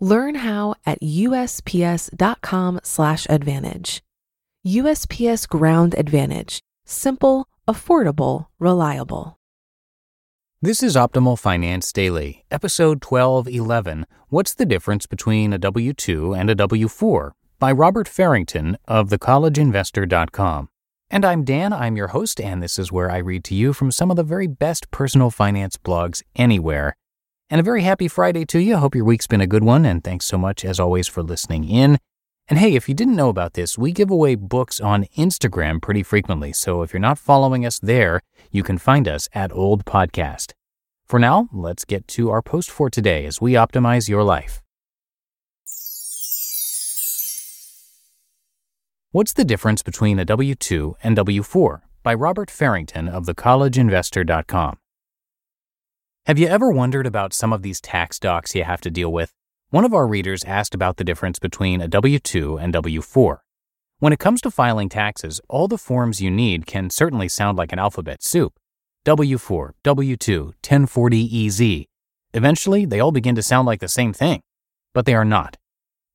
Learn how at usps.com/advantage. USPS Ground Advantage: simple, affordable, reliable. This is Optimal Finance Daily, episode 1211. What's the difference between a W 2 and a W 4? by Robert Farrington of thecollegeinvestor.com. And I'm Dan, I'm your host, and this is where I read to you from some of the very best personal finance blogs anywhere. And a very happy Friday to you. I hope your week's been a good one, and thanks so much, as always, for listening in. And hey, if you didn't know about this, we give away books on Instagram pretty frequently. So if you're not following us there, you can find us at Old Podcast. For now, let's get to our post for today as we optimize your life. What's the difference between a W 2 and W 4? by Robert Farrington of thecollegeinvestor.com. Have you ever wondered about some of these tax docs you have to deal with? One of our readers asked about the difference between a W 2 and W 4. When it comes to filing taxes, all the forms you need can certainly sound like an alphabet soup W 4, W 2, 1040EZ. Eventually, they all begin to sound like the same thing, but they are not.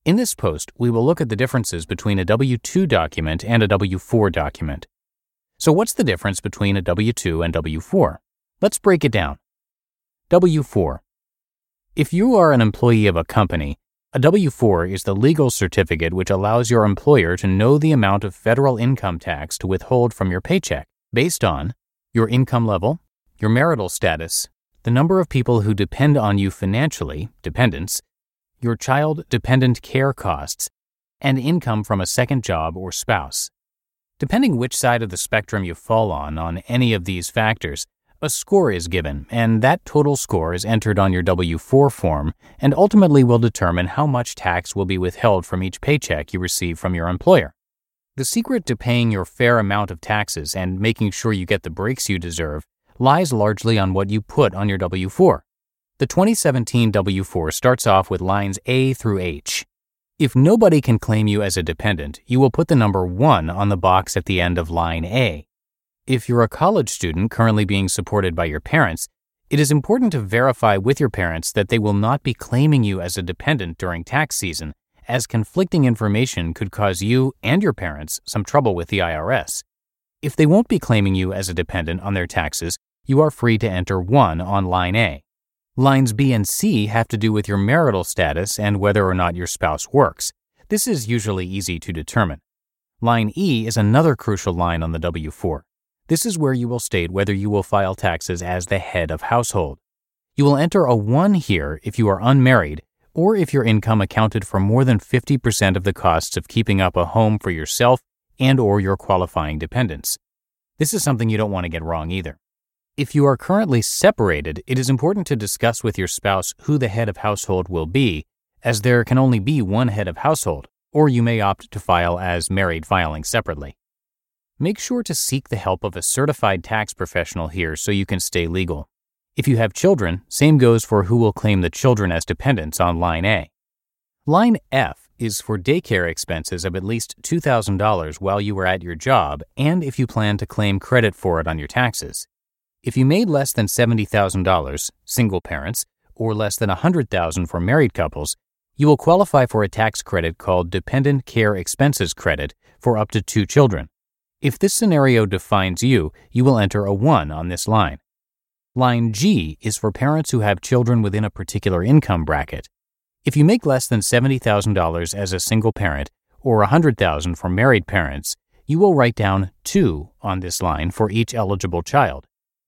In this post, we will look at the differences between a W 2 document and a W 4 document. So, what's the difference between a W 2 and W 4? Let's break it down. W 4. If you are an employee of a company, a W 4 is the legal certificate which allows your employer to know the amount of federal income tax to withhold from your paycheck based on your income level, your marital status, the number of people who depend on you financially, dependents, your child dependent care costs, and income from a second job or spouse. Depending which side of the spectrum you fall on on any of these factors, a score is given, and that total score is entered on your W 4 form and ultimately will determine how much tax will be withheld from each paycheck you receive from your employer. The secret to paying your fair amount of taxes and making sure you get the breaks you deserve lies largely on what you put on your W 4. The 2017 W 4 starts off with lines A through H. If nobody can claim you as a dependent, you will put the number 1 on the box at the end of line A. If you're a college student currently being supported by your parents, it is important to verify with your parents that they will not be claiming you as a dependent during tax season, as conflicting information could cause you and your parents some trouble with the IRS. If they won't be claiming you as a dependent on their taxes, you are free to enter 1 on line A. Lines B and C have to do with your marital status and whether or not your spouse works. This is usually easy to determine. Line E is another crucial line on the W 4. This is where you will state whether you will file taxes as the head of household. You will enter a 1 here if you are unmarried or if your income accounted for more than 50% of the costs of keeping up a home for yourself and or your qualifying dependents. This is something you don't want to get wrong either. If you are currently separated, it is important to discuss with your spouse who the head of household will be, as there can only be one head of household, or you may opt to file as married filing separately. Make sure to seek the help of a certified tax professional here so you can stay legal. If you have children, same goes for who will claim the children as dependents on line A. Line F is for daycare expenses of at least $2,000 while you were at your job and if you plan to claim credit for it on your taxes. If you made less than $70,000, single parents, or less than $100,000 for married couples, you will qualify for a tax credit called Dependent Care Expenses Credit for up to two children. If this scenario defines you, you will enter a 1 on this line. Line G is for parents who have children within a particular income bracket. If you make less than $70,000 as a single parent or $100,000 for married parents, you will write down 2 on this line for each eligible child.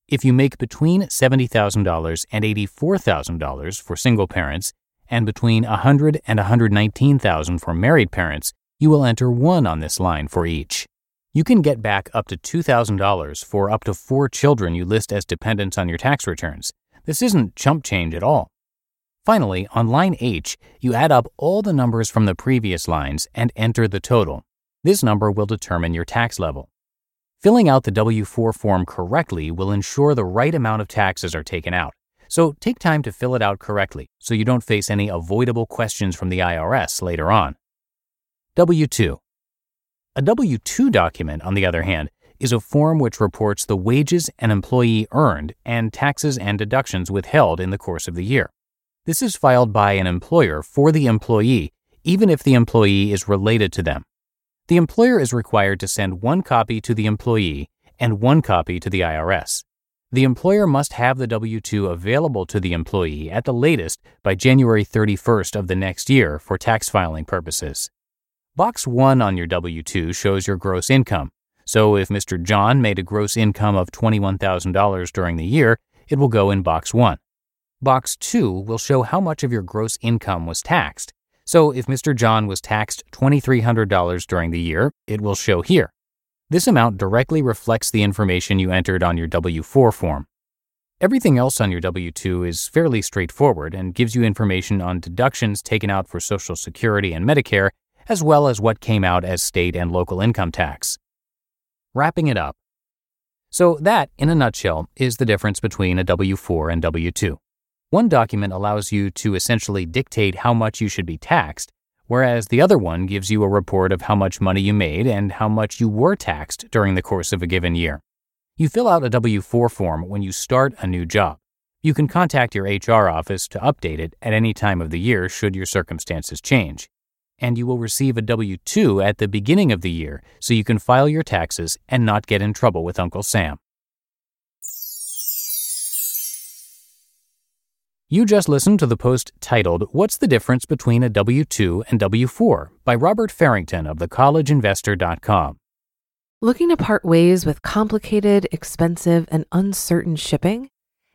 If you make between $70,000 and $84,000 for single parents and between $100 and $119,000 for married parents, you will enter 1 on this line for each. You can get back up to $2,000 for up to four children you list as dependents on your tax returns. This isn't chump change at all. Finally, on line H, you add up all the numbers from the previous lines and enter the total. This number will determine your tax level. Filling out the W 4 form correctly will ensure the right amount of taxes are taken out. So take time to fill it out correctly so you don't face any avoidable questions from the IRS later on. W 2. A W 2 document, on the other hand, is a form which reports the wages an employee earned and taxes and deductions withheld in the course of the year. This is filed by an employer for the employee, even if the employee is related to them. The employer is required to send one copy to the employee and one copy to the IRS. The employer must have the W 2 available to the employee at the latest by January 31st of the next year for tax filing purposes. Box 1 on your W 2 shows your gross income. So if Mr. John made a gross income of $21,000 during the year, it will go in Box 1. Box 2 will show how much of your gross income was taxed. So if Mr. John was taxed $2,300 during the year, it will show here. This amount directly reflects the information you entered on your W 4 form. Everything else on your W 2 is fairly straightforward and gives you information on deductions taken out for Social Security and Medicare, as well as what came out as state and local income tax. Wrapping it up. So, that, in a nutshell, is the difference between a W 4 and W 2. One document allows you to essentially dictate how much you should be taxed, whereas the other one gives you a report of how much money you made and how much you were taxed during the course of a given year. You fill out a W 4 form when you start a new job. You can contact your HR office to update it at any time of the year should your circumstances change. And you will receive a W 2 at the beginning of the year so you can file your taxes and not get in trouble with Uncle Sam. You just listened to the post titled, What's the Difference Between a W 2 and W 4 by Robert Farrington of thecollegeinvestor.com. Looking to part ways with complicated, expensive, and uncertain shipping?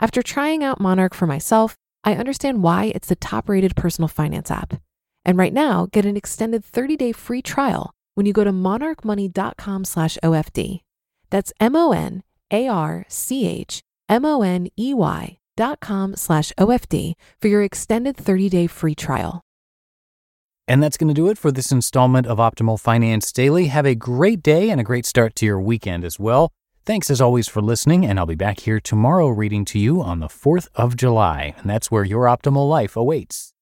After trying out Monarch for myself, I understand why it's the top-rated personal finance app. And right now, get an extended 30-day free trial when you go to monarchmoney.com slash OFD. That's M O N A R C H M-O-N-E-Y dot com slash OFD for your extended 30-day free trial. And that's going to do it for this installment of Optimal Finance Daily. Have a great day and a great start to your weekend as well. Thanks as always for listening, and I'll be back here tomorrow reading to you on the 4th of July. And that's where your optimal life awaits.